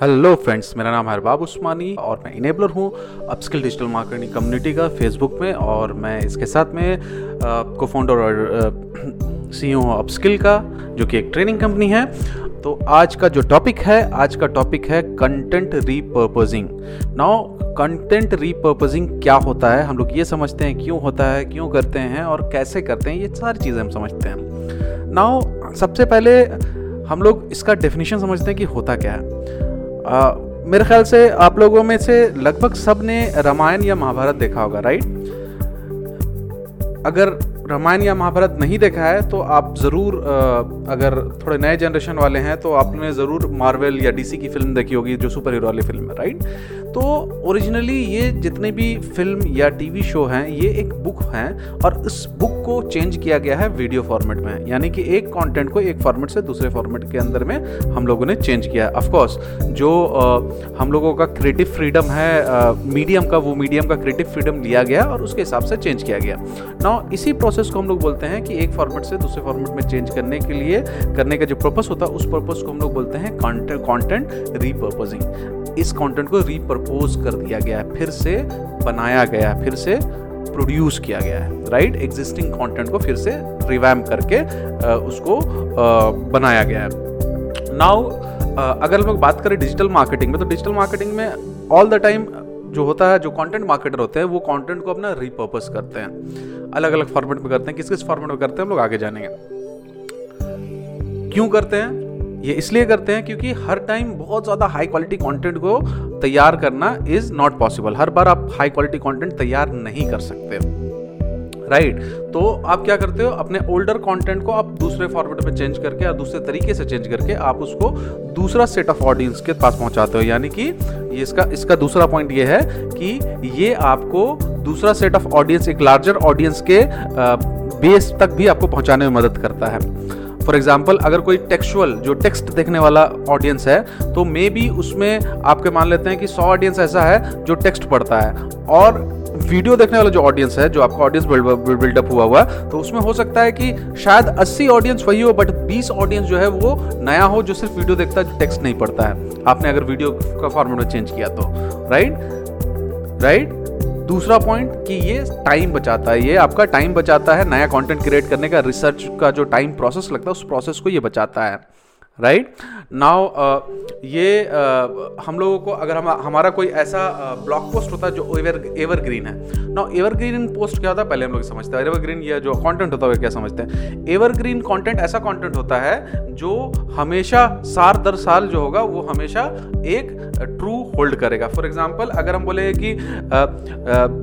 Hello friends मेरा नाम है अरबाब उस्मानी और मैं इनेबलर हूँ अपस्किल डिजिटल मार्केटिंग कम्युनिटी का फेसबुक में और मैं इसके साथ में को फाउंडर और सी हूँ अपस्किल का, जो कि एक ट्रेनिंग कंपनी है। तो आज का जो टॉपिक है, आज का टॉपिक है content repurposing now content repurposing क्या होता है? हम लोग ये समझते हैं क्यों होता है, क्यों करते हैं और कैसे करते हैं, ये सारी चीज़ें हम समझते हैं। नाउ सबसे पहले हम लोग इसका डेफिनेशन समझते हैं कि होता क्या है। आ, मेरे ख्याल से आप लोगों में से लगभग सबने रामायण या महाभारत देखा होगा राइट अगर रामायण या महाभारत नहीं देखा है तो आप ज़रूर अगर थोड़े नए जनरेशन वाले हैं तो आपने ज़रूर मार्वल या डीसी की फ़िल्म देखी होगी जो सुपर हीरो वाली फ़िल्म है राइट तो ओरिजिनली ये जितने भी फ़िल्म या टीवी शो हैं ये एक बुक हैं और इस बुक को चेंज किया गया है वीडियो फॉर्मेट में। यानी कि एक कंटेंट को एक फॉर्मेट से दूसरे फॉर्मेट के अंदर में हम लोगों ने चेंज किया है। ऑफकोर्स जो आ, हम लोगों का क्रिएटिव फ्रीडम है मीडियम का वो मीडियम का क्रिएटिव फ्रीडम लिया गया और उसके हिसाब से चेंज किया गया। ना इसी प्रोसेस को हम लोग बोलते हैं कि एक फॉर्मेट से दूसरे फॉर्मेट में चेंज करने के लिए करने का जो पर्पस होता है उस पर्पस को हम लोग बोलते हैं कॉन्टेंट रीपर्पजिंग इस कंटेंट को रीप्रपोज कर दिया गया है, फिर से बनाया गया है, फिर से प्रोड्यूस किया गया है राइट एग्जिस्टिंग कंटेंट को फिर से रिवैम करके उसको बनाया गया है। नाउ अगर हम लोग बात करें डिजिटल मार्केटिंग में तो डिजिटल मार्केटिंग में ऑल द टाइम जो होता है, जो कंटेंट मार्केटर होते हैं, वो कंटेंट को अपना रिपर्पस करते हैं। अलग अलग फॉर्मेट में करते हैं किस किस फॉर्मेट में करते हैं, हम लोग आगे जानेंगे। क्यों करते हैं? ये इसलिए करते हैं क्योंकि हर टाइम बहुत ज़्यादा हाई क्वालिटी कंटेंट को तैयार करना इज़ नॉट पॉसिबल हर बार आप हाई क्वालिटी कंटेंट तैयार नहीं कर सकते। Right right. तो आप क्या करते हो? अपने ओल्डर कंटेंट को आप दूसरे फॉर्मेट में चेंज करके या दूसरे तरीके से चेंज करके आप उसको दूसरा सेट ऑफ़ ऑडियंस के पास पहुंचाते हो। यानी कि ये इसका इसका दूसरा पॉइंट ये है कि ये आपको दूसरा सेट ऑफ़ ऑडियंस एक लार्जर ऑडियंस के बेस तक भी आपको पहुँचाने में मदद करता है। फॉर एग्ज़ाम्पल अगर कोई टेक्सुअल जो टेक्स्ट देखने वाला ऑडियंस है तो मे बी उसमें आपके मान लेते हैं कि सौ ऑडियंस ऐसा है जो टेक्स्ट पढ़ता है। और वीडियो देखने वाला जो ऑडियंस है, जो आपका ऑडियंस बिल्डअप हुआ हुआ तो उसमें हो सकता है कि शायद 80 ऑडियंस वही हो बट 20 ऑडियंस जो है वो नया हो, जो सिर्फ़ वीडियो देखता है टेक्स्ट नहीं पढ़ता है। आपने अगर वीडियो का फॉर्मेट में चेंज किया तो राइट राइट दूसरा पॉइंट कि ये टाइम बचाता है, ये आपका टाइम बचाता है नया कंटेंट क्रिएट करने का रिसर्च का जो टाइम प्रोसेस लगता है, उस प्रोसेस को ये बचाता है। राइट नाउ ये uh, हम लोगों को अगर हम हमारा कोई ऐसा ब्लॉग uh, पोस्ट होता है जो एवर एवरग्रीन है। नाउ एवरग्रीन पोस्ट क्या होता? है पहले हम लोग समझते हैं। एवरग्रीन या जो कंटेंट होता है क्या समझते हैं? एवरग्रीन कंटेंट ऐसा कंटेंट होता है जो हमेशा साल दर साल जो होगा वो हमेशा एक ट्रू होल्ड करेगा। फॉर एग्ज़ाम्पल अगर हम बोले कि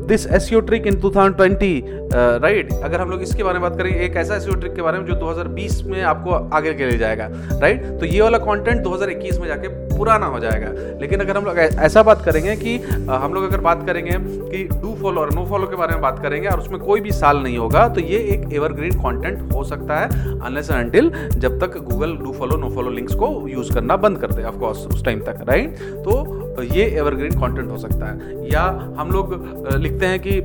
this is trick in two thousand twenty right अगर हम लोग इसके बारे में बात करें एक ऐसा एस ट्रिक के बारे में जो 2020 में आपको आगे के लिए जाएगा राइट तो ये वाला कंटेंट 2021 में जाके पुराना हो जाएगा। लेकिन अगर हम लोग ऐसा बात करेंगे कि हम लोग अगर बात करेंगे कि डू फॉलो और नो फॉलो के बारे में बात करेंगे और उसमें कोई भी साल नहीं होगा तो ये एक एवरग्रीन कंटेंट हो सकता है अनलेस एंड जब तक Google do follow no follow links को यूज़ करना बंद कर दे ऑफकोर्स उस टाइम तक राइट तो ये एवरग्रीन कंटेंट हो सकता है। या हम लोग लिखते हैं कि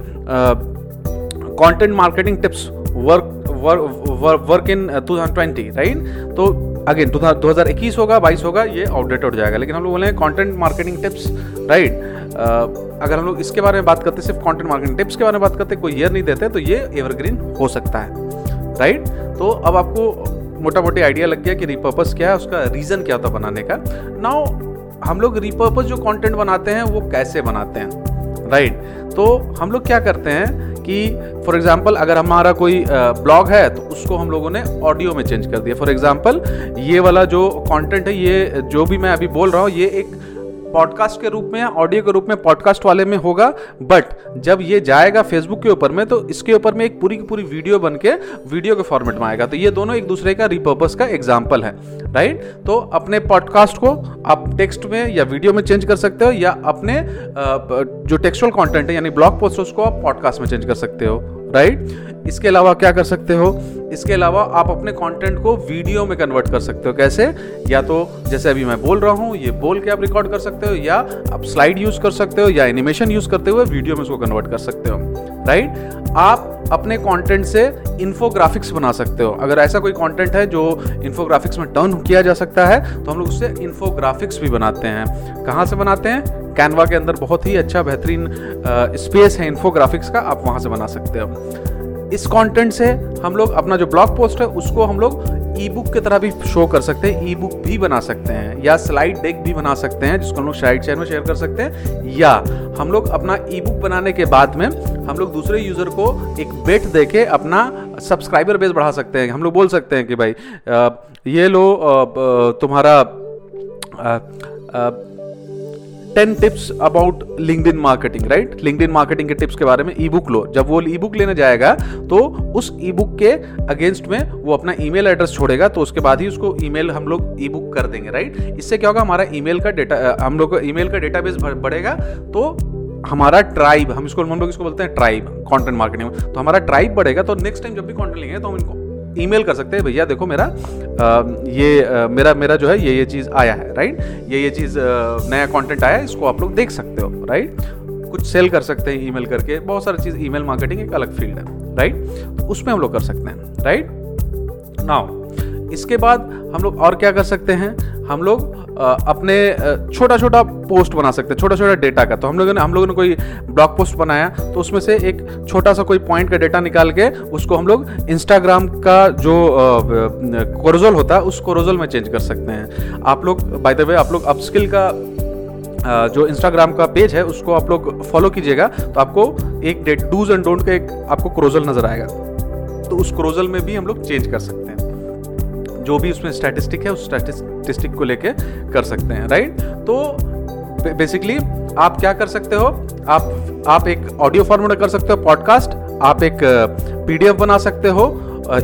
content marketing tips work work in 2020 right तो अगेन दो हज़ार इक्कीस होगा, बाईस होगा, ये आउटडेट हो जाएगा। लेकिन हम लोग बोले कॉन्टेंट मार्केटिंग टिप्स राइट अगर हम लोग इसके बारे में बात करते, सिर्फ़ कॉन्टेंट मार्केटिंग टिप्स के बारे में बात करते, कोई ईयर नहीं देते तो ये एवरग्रीन हो सकता है राइट तो अब आपको मोटा मोटी आइडिया लग गया कि रिपर्पस क्या है, उसका रीज़न क्या होता बनाने का। नाउ हम लोग रिपर्पस जो कंटेंट बनाते हैं, वो कैसे बनाते हैं राइट तो हम लोग क्या करते हैं कि फॉर एग्ज़ाम्पल अगर हमारा कोई ब्लॉग है तो उसको हम लोगों ने ऑडियो में चेंज कर दिया। फॉर एग्ज़ाम्पल ये वाला जो कॉन्टेंट है, ये जो भी मैं अभी बोल रहा हूँ, ये एक पॉडकास्ट के रूप में या ऑडियो के रूप में पॉडकास्ट वाले में होगा। बट जब ये जाएगा फेसबुक के ऊपर में तो इसके ऊपर में एक पूरी की पूरी वीडियो बन के वीडियो के फॉर्मेट में आएगा। तो ये दोनों एक दूसरे का रिपर्पस का एग्ज़ाम्पल है। राइट तो अपने पॉडकास्ट को आप टेक्स्ट में या वीडियो में चेंज कर सकते हो, या अपने जो टेक्सुअल कॉन्टेंट है, यानी ब्लॉग पोस्ट उसको आप पॉडकास्ट में चेंज कर सकते हो। राइट? इसके अलावा क्या कर सकते हो? इसके अलावा आप अपने कंटेंट को वीडियो में कन्वर्ट कर सकते हो। कैसे? या तो जैसे अभी मैं बोल रहा हूँ, ये बोल के आप रिकॉर्ड कर सकते हो, या आप स्लाइड यूज़ कर सकते हो, या एनिमेशन यूज़ करते हुए वीडियो में उसको कन्वर्ट कर सकते हो। राइट? आप अपने कंटेंट से इन्फोग्राफिक्स बना सकते हो। अगर ऐसा कोई कंटेंट है जो इन्फोग्राफिक्स में टर्न किया जा सकता है तो हम लोग उससे इन्फोग्राफिक्स भी बनाते हैं। कहाँ से बनाते हैं? कैनवा के अंदर बहुत ही अच्छा बेहतरीन स्पेस है इन्फोग्राफिक्स का, आप वहाँ से बना सकते हो। इस कंटेंट से हम लोग अपना जो ब्लॉग पोस्ट है, उसको हम लोग ई बुक की तरह भी शो कर सकते हैं ई बुक भी बना सकते हैं, या स्लाइड डेक भी बना सकते हैं, जिसको हम लोग स्लाइड चैन में शेयर कर सकते हैं, या हम लोग अपना ई बुक बनाने के बाद में हम लोग दूसरे यूज़र को एक बेट दे के अपना सब्सक्राइबर बेस बढ़ा सकते हैं। हम लोग बोल सकते हैं कि भाई ये लो तुम्हारा ten tips about LinkedIn marketing right LinkedIn marketing के टिप्स के बारे में ई बुक लो। जब वो ई बुक लेने जाएगा तो उस ई बुक के अगेंस्ट में वो अपना ईमेल एड्रेस छोड़ेगा तो उसके बाद ही उसको ईमेल हम लोग ई बुक कर देंगे राइट इससे क्या होगा, हमारा ईमेल का डेटा हम लोग ईमेल का डेटाबेस बढ़ेगा तो हमारा ट्राइब हम इसको, हम लोग इसको बोलते हैं ट्राइब कंटेंट मार्केटिंग तो हमारा ट्राइब बढ़ेगा तो नेक्स्ट टाइम जब भी कंटेंट लेंगे तो हम इनको ईमेल कर सकते हैं, भैया, देखो मेरा ये मेरा मेरा जो है, ये ये चीज़ आया है राइट ये ये चीज़ नया कंटेंट आया है, इसको आप लोग देख सकते हो राइट कुछ सेल कर सकते हैं ईमेल करके, बहुत सारी चीज़, ईमेल मार्केटिंग एक अलग फ़ील्ड है राइट उसमें हम लोग कर सकते हैं राइट नाउ इसके बाद हम लोग और क्या कर सकते हैं? हम लोग अपने छोटा छोटा पोस्ट बना सकते हैं छोटा छोटा डेटा का। तो हम लोगों ने, हम लोगों ने कोई ब्लॉग पोस्ट बनाया तो उसमें से एक छोटा सा कोई पॉइंट का डेटा निकाल के उसको हम लोग इंस्टाग्राम का जो कोरोजल होता है, उस कोरोजल में चेंज कर सकते हैं। आप लोग बाय द वे आप लोग अपस्किल का जो इंस्टाग्राम का पेज है, उसको आप लोग फॉलो कीजिएगा तो आपको एक डेट डूज एंड डोंट का एक आपको क्रोजल नज़र आएगा। तो उस क्रोजल में भी हम लोग चेंज कर सकते हैं। जो भी उसमें स्टैटिस्टिक है, उस स्टैटिस्टिक को लेके कर सकते हैं राइट तो बेसिकली आप क्या कर सकते हो? आप आप एक ऑडियो फॉर्मेट कर सकते हो पॉडकास्ट आप एक पीडीएफ बना सकते हो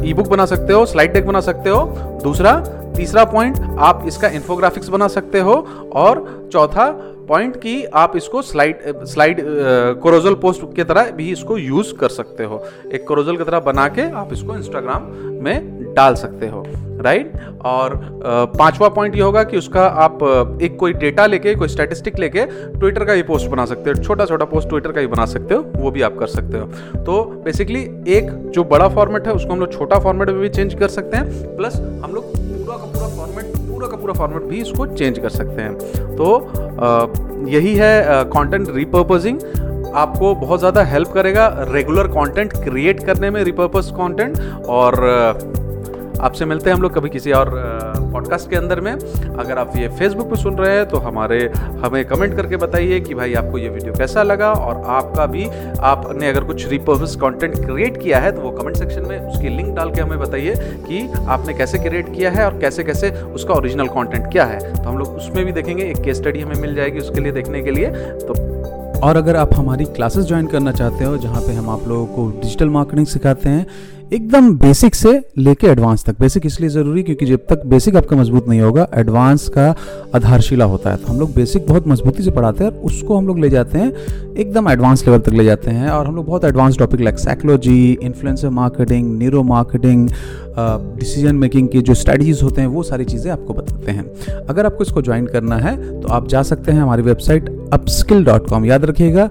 ई बुक बना सकते हो स्लाइड डेक बना सकते हो। दूसरा, तीसरा पॉइंट आप इसका इन्फोग्राफिक्स बना सकते हो और चौथा पॉइंट की आप इसको स्लाइड स्लाइड कोरोजल पोस्ट की तरह भी इसको यूज़ कर सकते हो। एक कोरोजल की तरह बना के आप इसको इंस्टाग्राम में डाल सकते हो राइट और पांचवा पॉइंट ये होगा कि उसका आप एक कोई डेटा लेके कोई स्टैटिस्टिक लेके ट्विटर का ही पोस्ट बना सकते हो छोटा छोटा पोस्ट ट्विटर का ही बना सकते हो वो भी आप कर सकते हो। तो बेसिकली एक जो बड़ा फॉर्मेट है उसको हम लोग छोटा फॉर्मेट में भी चेंज कर सकते हैं प्लस हम लोग पूरा का पूरा फॉर्मेट पूरा का पूरा फॉर्मेट भी इसको चेंज कर सकते हैं। तो आ, यही है कंटेंट रिपर्पजिंग आपको बहुत ज़्यादा हेल्प करेगा रेगुलर कंटेंट क्रिएट करने में रिपर्पज कंटेंट और आपसे मिलते हैं हम लोग कभी किसी और पॉडकास्ट के अंदर में। अगर आप ये फेसबुक पे सुन रहे हैं तो हमारे, हमें कमेंट करके बताइए कि भाई आपको ये वीडियो कैसा लगा और आपका भी आपने अगर कुछ रिपर्पज कंटेंट क्रिएट किया है तो वो कमेंट सेक्शन में उसकी लिंक डाल के हमें बताइए कि आपने कैसे क्रिएट किया है और कैसे कैसे उसका ओरिजिनल कॉन्टेंट क्या है। तो हम लोग उसमें भी देखेंगे, एक केस स्टडी हमें मिल जाएगी उसके लिए देखने के लिए। तो और अगर आप हमारी क्लासेस ज्वाइन करना चाहते हो, जहाँ पे हम आप लोगों को डिजिटल मार्केटिंग सिखाते हैं एकदम बेसिक से लेके एडवांस तक। बेसिक इसलिए ज़रूरी क्योंकि जब तक बेसिक आपका मज़बूत नहीं होगा एडवांस का आधारशिला होता है। तो हम लोग बेसिक बहुत मजबूती से पढ़ाते हैं और उसको हम लोग ले जाते हैं, एकदम एडवांस लेवल तक ले जाते हैं और हम लोग बहुत advance topic like psychology influencer marketing neuro marketing decision making की जो स्ट्रेटजीज होते हैं, वो सारी चीज़ें आपको बताते हैं। अगर आपको इसको ज्वाइन करना है तो आप जा सकते हैं हमारी वेबसाइट अपस्किल डॉट कॉम याद रखिएगा